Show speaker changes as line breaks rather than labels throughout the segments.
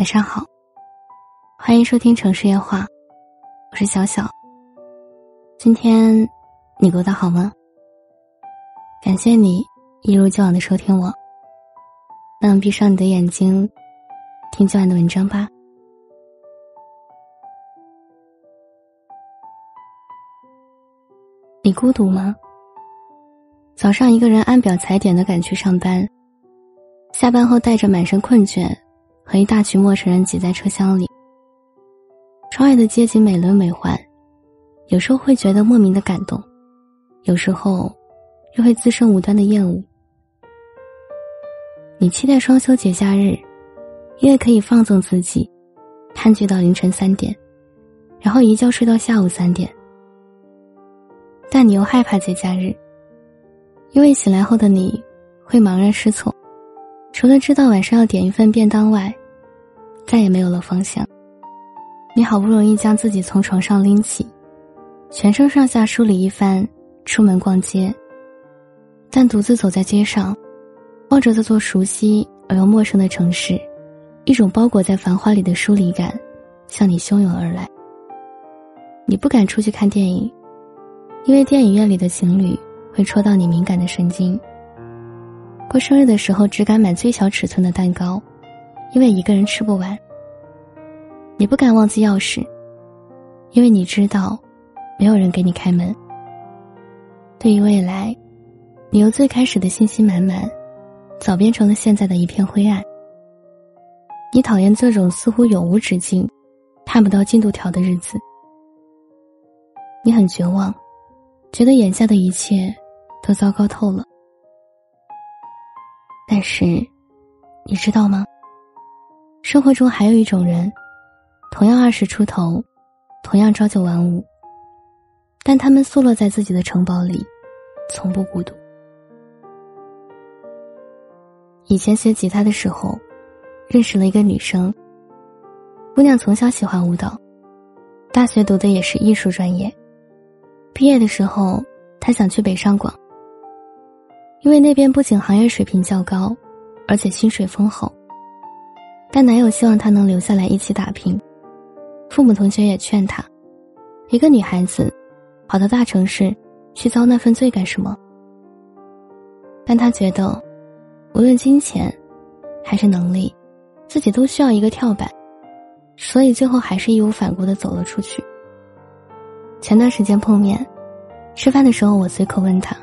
晚上好，欢迎收听城市夜话，我是小小。今天你过得好吗？感谢你一如既往的收听我。那闭上你的眼睛，听今晚的文章吧。你孤独吗？早上一个人按表踩点的赶去上班，下班后带着满身困倦。和一大群陌生人挤在车厢里，窗外的街景美轮美奂，有时候会觉得莫名的感动，有时候又会滋生无端的厌恶。你期待双休节假日，因为可以放纵自己，看剧到凌晨三点，然后一觉睡到下午三点。但你又害怕节假日，因为醒来后的你会茫然失措，除了知道晚上要点一份便当外。再也没有了方向。你好不容易将自己从床上拎起，全身上下梳理一番，出门逛街。但独自走在街上，望着这座熟悉而又陌生的城市，一种包裹在繁华里的疏离感，向你汹涌而来。你不敢出去看电影，因为电影院里的情侣会戳到你敏感的神经。过生日的时候，只敢买最小尺寸的蛋糕。因为一个人吃不完，你不敢忘记钥匙，因为你知道，没有人给你开门。对于未来，你由最开始的信心满满，早变成了现在的一片灰暗。你讨厌这种似乎永无止境、看不到进度条的日子。你很绝望，觉得眼下的一切都糟糕透了。但是，你知道吗？生活中还有一种人，同样二十出头，同样朝九晚五，但他们宿落在自己的城堡里，从不孤独。以前学吉他的时候，认识了一个女生。姑娘从小喜欢舞蹈，大学读的也是艺术专业。毕业的时候，她想去北上广，因为那边不仅行业水平较高，而且薪水丰厚。但男友希望她能留下来一起打拼，父母同学也劝她，一个女孩子，跑到大城市去遭那份罪干什么？但她觉得，无论金钱，还是能力，自己都需要一个跳板，所以最后还是义无反顾的走了出去。前段时间碰面，吃饭的时候我随口问他，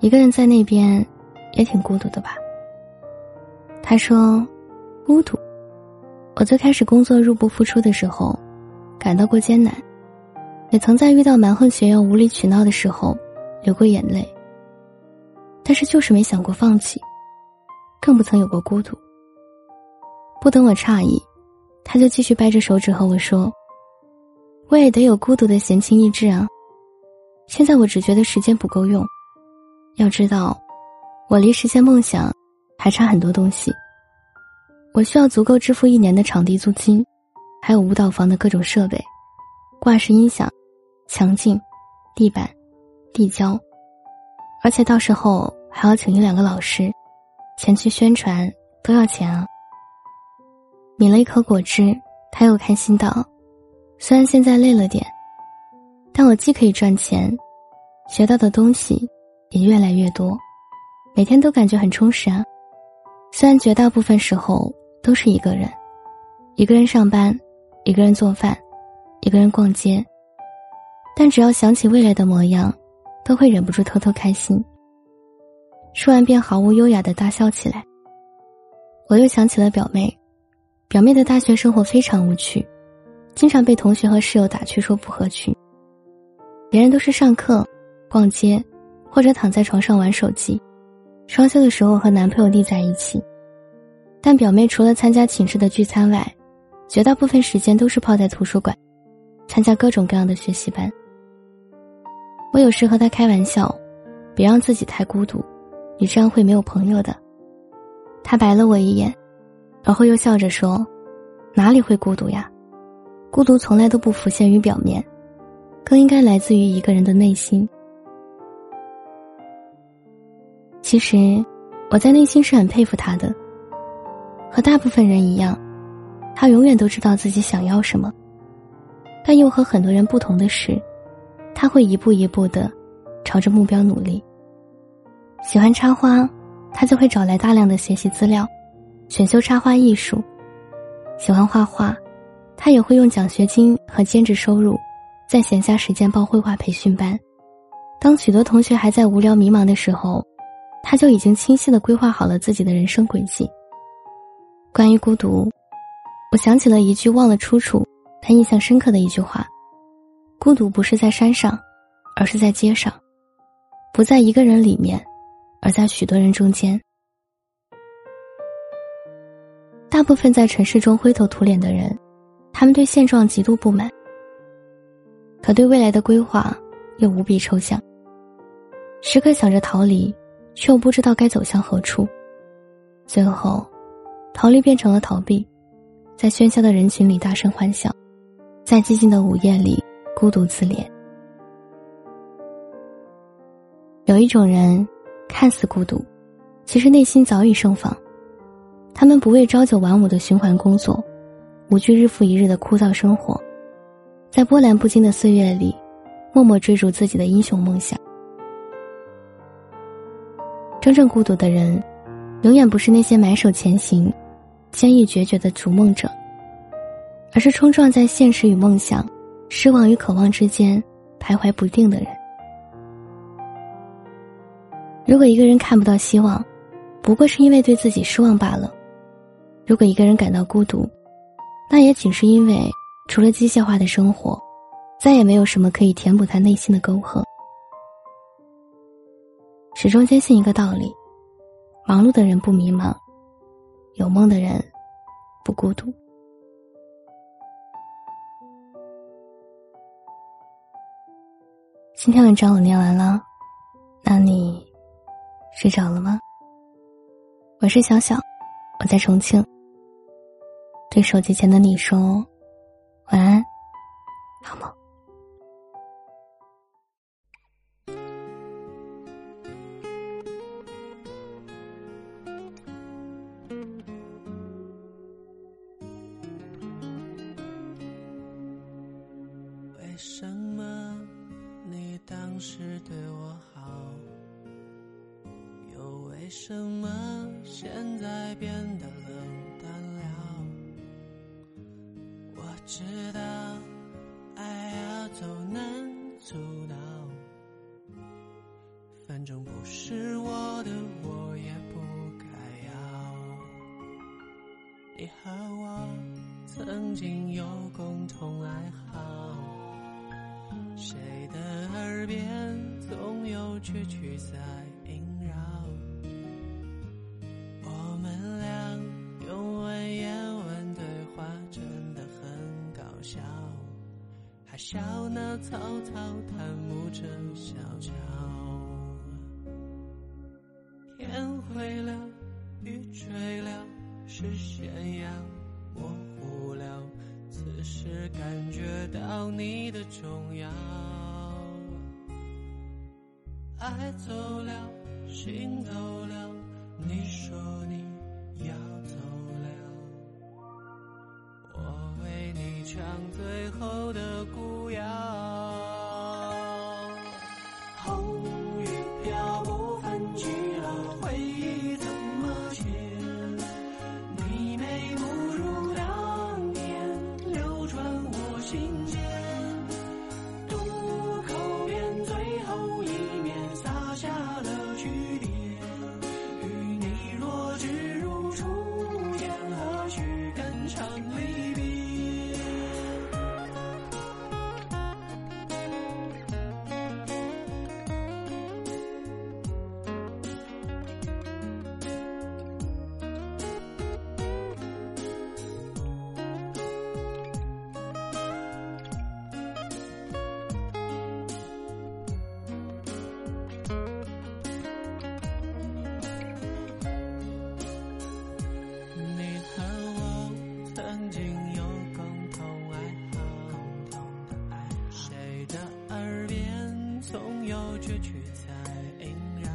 一个人在那边，也挺孤独的吧？他说。孤独。我最开始工作入不敷出的时候，感到过艰难，也曾在遇到蛮横学员无理取闹的时候，流过眼泪。但是就是没想过放弃，更不曾有过孤独。不等我诧异，他就继续掰着手指和我说：“我也得有孤独的闲情逸致啊。现在我只觉得时间不够用，要知道，我离实现梦想还差很多东西。”我需要足够支付一年的场地租金，还有舞蹈房的各种设备、挂式音响、墙镜、地板、地胶，而且到时候还要请一两个老师前去宣传，都要钱啊。抿了一口果汁，他又开心道：“虽然现在累了点，但我既可以赚钱，学到的东西也越来越多，每天都感觉很充实啊。虽然绝大部分时候。”都是一个人，一个人上班，一个人做饭，一个人逛街。但只要想起未来的模样，都会忍不住偷偷开心。说完便毫无优雅的大笑起来。我又想起了表妹，表妹的大学生活非常无趣，经常被同学和室友打趣说不合群。别人都是上课、逛街，或者躺在床上玩手机，双休的时候和男朋友腻在一起。但表妹除了参加寝室的聚餐外，绝大部分时间都是泡在图书馆，参加各种各样的学习班。我有时和她开玩笑，别让自己太孤独，你这样会没有朋友的。她白了我一眼，然后又笑着说：“哪里会孤独呀？孤独从来都不浮现于表面，更应该来自于一个人的内心。”其实，我在内心是很佩服他的。和大部分人一样，他永远都知道自己想要什么。但又和很多人不同的是，他会一步一步的朝着目标努力。喜欢插花，他就会找来大量的学习资料，选修插花艺术；喜欢画画，他也会用奖学金和兼职收入，在闲暇时间报绘画培训班。当许多同学还在无聊迷茫的时候，他就已经清晰的规划好了自己的人生轨迹。关于孤独，我想起了一句忘了出处。他印象深刻的一句话：“孤独不是在山上，而是在街上；不在一个人里面，而在许多人中间。”大部分在城市中灰头土脸的人，他们对现状极度不满，可对未来的规划又无比抽象，时刻想着逃离，却又不知道该走向何处。最后，逃离变成了逃避，在喧嚣的人群里大声欢笑。在寂静的午夜里，孤独自怜。有一种人，看似孤独，其实内心早已盛放。他们不为朝九晚五的循环工作，无惧日复一日的枯燥生活，在波澜不惊的岁月里，默默追逐自己的英雄梦想。真正孤独的人，永远不是那些埋首前行、坚毅决绝的逐梦者。而是冲撞在现实与梦想、失望与渴望之间徘徊不定的人。如果一个人看不到希望，不过是因为对自己失望罢了；如果一个人感到孤独，那也仅是因为除了机械化的生活，再也没有什么可以填补他内心的沟壑。始终坚信一个道理：忙碌的人不迷茫，有梦的人不孤独。今天文章我念完了，那你睡着了吗？我是小小，我在重庆。对手机前的你说晚安，好梦。
为什么？你当时对我好，又为什么现在变得冷淡了？我知道爱要走难阻挠，反正不是我的，我也不该要。你和我曾经有共同爱好。的耳边总有蛐蛐在萦绕？我们俩用文言文对话真的很搞笑，还笑那曹操贪慕着小乔。爱走了，心走了，有绝句在萦绕，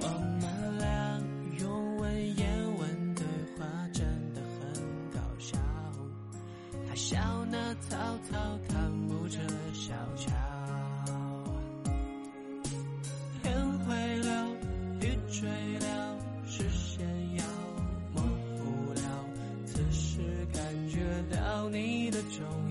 我们俩用文言文对话，真的很搞笑。他笑那曹操看不着小乔，天灰了，雨坠了，视线要模糊了，此时感觉到你的重。